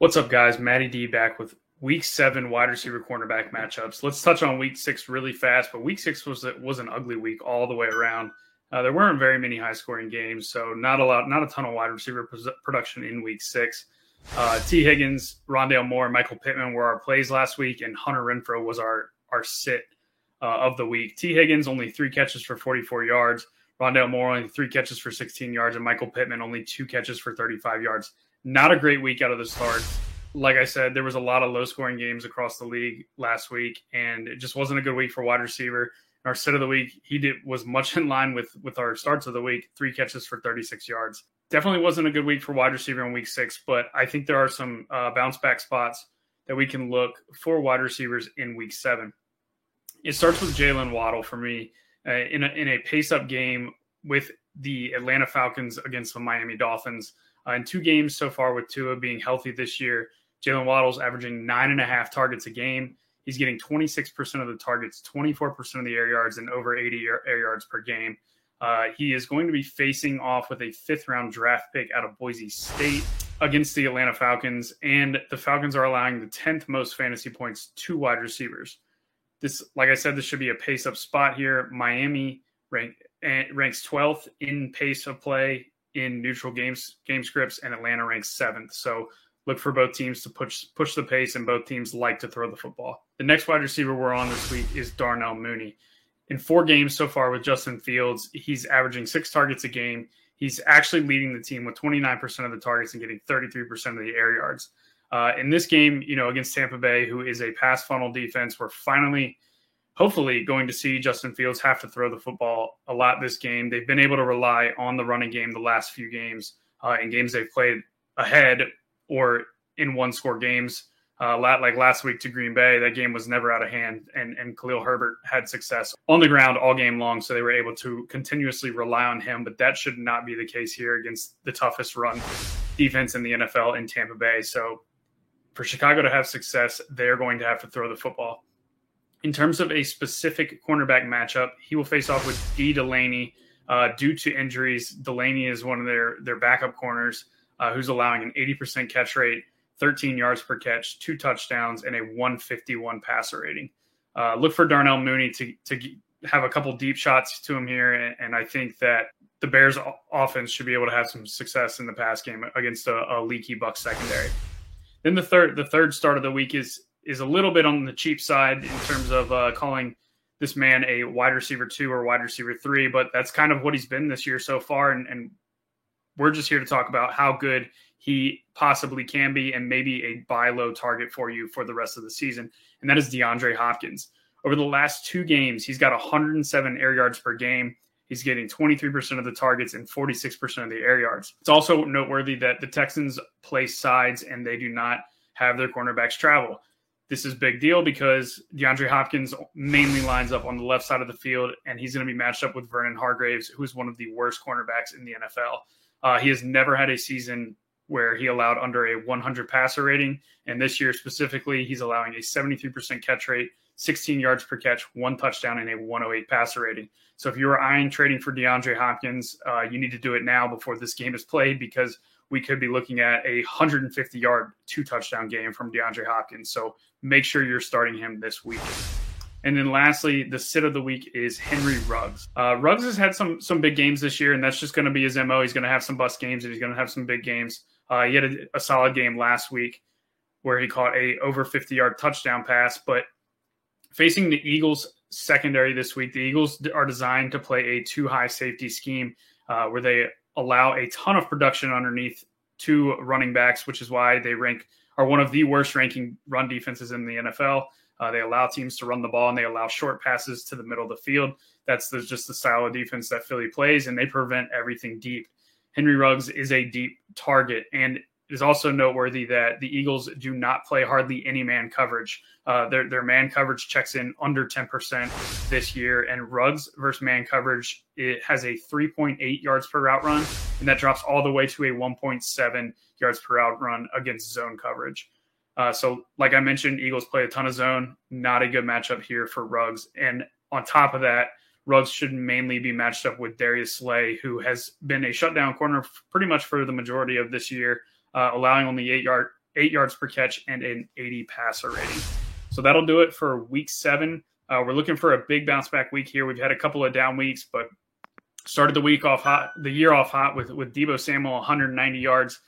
What's up, guys? Matty D back with week seven wide receiver cornerback matchups. Let's touch on week six really fast, but week six was was an ugly week all the way around. Uh, there weren't very many high scoring games, so not a lot, not a ton of wide receiver production in week six. Uh, Tee Higgins, Rondale Moore, Michael Pittman were our plays last week, and Hunter Renfrow was our our sit uh, of the week. Tee Higgins only three catches for 44 yards. Rondale Moore only three catches for 16 yards, and Michael Pittman only two catches for 35 yards. Not a great week out of the start. Like I said, there was a lot of low scoring games across the league last week, and it just wasn't a good week for wide receiver. Our set of the week, he did was much in line with with our starts of the week, three catches for 36 yards. Definitely wasn't a good week for wide receiver in week six, but I think there are some uh, bounce back spots that we can look for wide receivers in week seven. It starts with Jalen Waddle for me uh, in a in a pace up game with the Atlanta Falcons against the Miami Dolphins. Uh, in two games so far with Tua being healthy this year, Jalen Waddle's averaging nine and a half targets a game. He's getting 26% of the targets, 24% of the air yards, and over 80 air yards per game. Uh, he is going to be facing off with a fifth round draft pick out of Boise State against the Atlanta Falcons. And the Falcons are allowing the 10th most fantasy points to wide receivers. This, like I said, this should be a pace up spot here. Miami rank, eh, ranks 12th in pace of play in neutral games game scripts, and Atlanta ranks seventh. So look for both teams to push push the pace, and both teams like to throw the football. The next wide receiver we're on this week is Darnell Mooney. In four games so far with Justin Fields, he's averaging six targets a game. He's actually leading the team with 29% of the targets and getting 33% of the air yards. Uh, in this game, you know, against Tampa Bay, who is a pass funnel defense, we're finally – hopefully going to see Justin Fields have to throw the football a lot this game. They've been able to rely on the running game the last few games uh, in games they've played ahead or in one score games. Uh, like last week to Green Bay, that game was never out of hand, and and Khalil Herbert had success on the ground all game long, so they were able to continuously rely on him. But that should not be the case here against the toughest run defense in the NFL in Tampa Bay. So for Chicago to have success, they're going to have to throw the football in terms of a specific cornerback matchup, he will face off with Dee Delaney. Uh, due to injuries, Delaney is one of their their backup corners, uh, who's allowing an 80% catch rate, 13 yards per catch, two touchdowns, and a 151 passer rating. Uh, look for Darnell Mooney to to have a couple deep shots to him here, and, and I think that the Bears' offense should be able to have some success in the pass game against a, a leaky Buck secondary. Then the third the third start of the week is is a little bit on the cheap side in terms of uh, calling this man a wide receiver two or wide receiver three, but that's kind of what he's been this year so far. And, and we're just here to talk about how good he possibly can be and maybe a buy low target for you for the rest of the season. And that is DeAndre Hopkins. Over the last two games, he's got 107 air yards per game. He's getting 23% of the targets and 46% of the air yards. It's also noteworthy that the Texans play sides and they do not have their cornerbacks travel. This is big deal because DeAndre Hopkins mainly lines up on the left side of the field, and he's going to be matched up with Vernon Hargreaves, who is one of the worst cornerbacks in the NFL. Uh, he has never had a season where he allowed under a 100 passer rating, and this year specifically, he's allowing a 73% catch rate, 16 yards per catch, one touchdown, and a 108 passer rating. So if you are eyeing trading for DeAndre Hopkins, uh, you need to do it now before this game is played because we could be looking at a 150 yard, two touchdown game from DeAndre Hopkins. So make sure you're starting him this week. And then lastly, the sit of the week is Henry Ruggs. Uh, Ruggs has had some some big games this year, and that's just going to be his mo. He's going to have some bust games, and he's going to have some big games. Uh, he had a, a, solid game last week where he caught a over 50 yard touchdown pass. But facing the Eagles secondary this week, the Eagles are designed to play a two high safety scheme uh, where they allow a ton of production underneath two running backs, which is why they rank are one of the worst ranking run defenses in the NFL. Uh, they allow teams to run the ball and they allow short passes to the middle of the field. That's the, just the style of defense that Philly plays, and they prevent everything deep. Henry Ruggs is a deep target, and it is also noteworthy that the Eagles do not play hardly any man coverage. Uh, their, their man coverage checks in under 10% this year, and Ruggs versus man coverage it has a 3.8 yards per route run, and that drops all the way to a 1.7 yards per route run against zone coverage. Uh, so, like I mentioned, Eagles play a ton of zone. Not a good matchup here for Ruggs. And on top of that, Ruggs should mainly be matched up with Darius Slay, who has been a shutdown corner pretty much for the majority of this year, uh, allowing only eight yard eight yards per catch and an 80 passer rating. So that'll do it for Week Seven. Uh, we're looking for a big bounce back week here. We've had a couple of down weeks, but started the week off hot, the year off hot with with Deebo Samuel 190 yards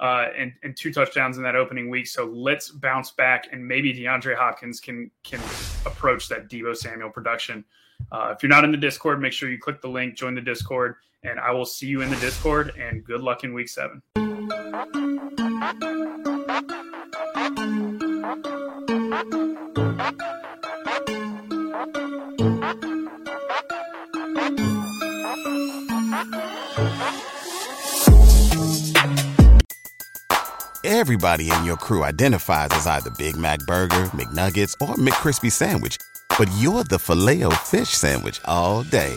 uh, and, and two touchdowns in that opening week. So let's bounce back, and maybe DeAndre Hopkins can can approach that Deebo Samuel production. Uh, if you're not in the Discord, make sure you click the link, join the Discord, and I will see you in the Discord. And good luck in Week Seven. Everybody in your crew identifies as either Big Mac Burger, McNuggets, or McCrispy Sandwich. But you're the filet fish Sandwich all day.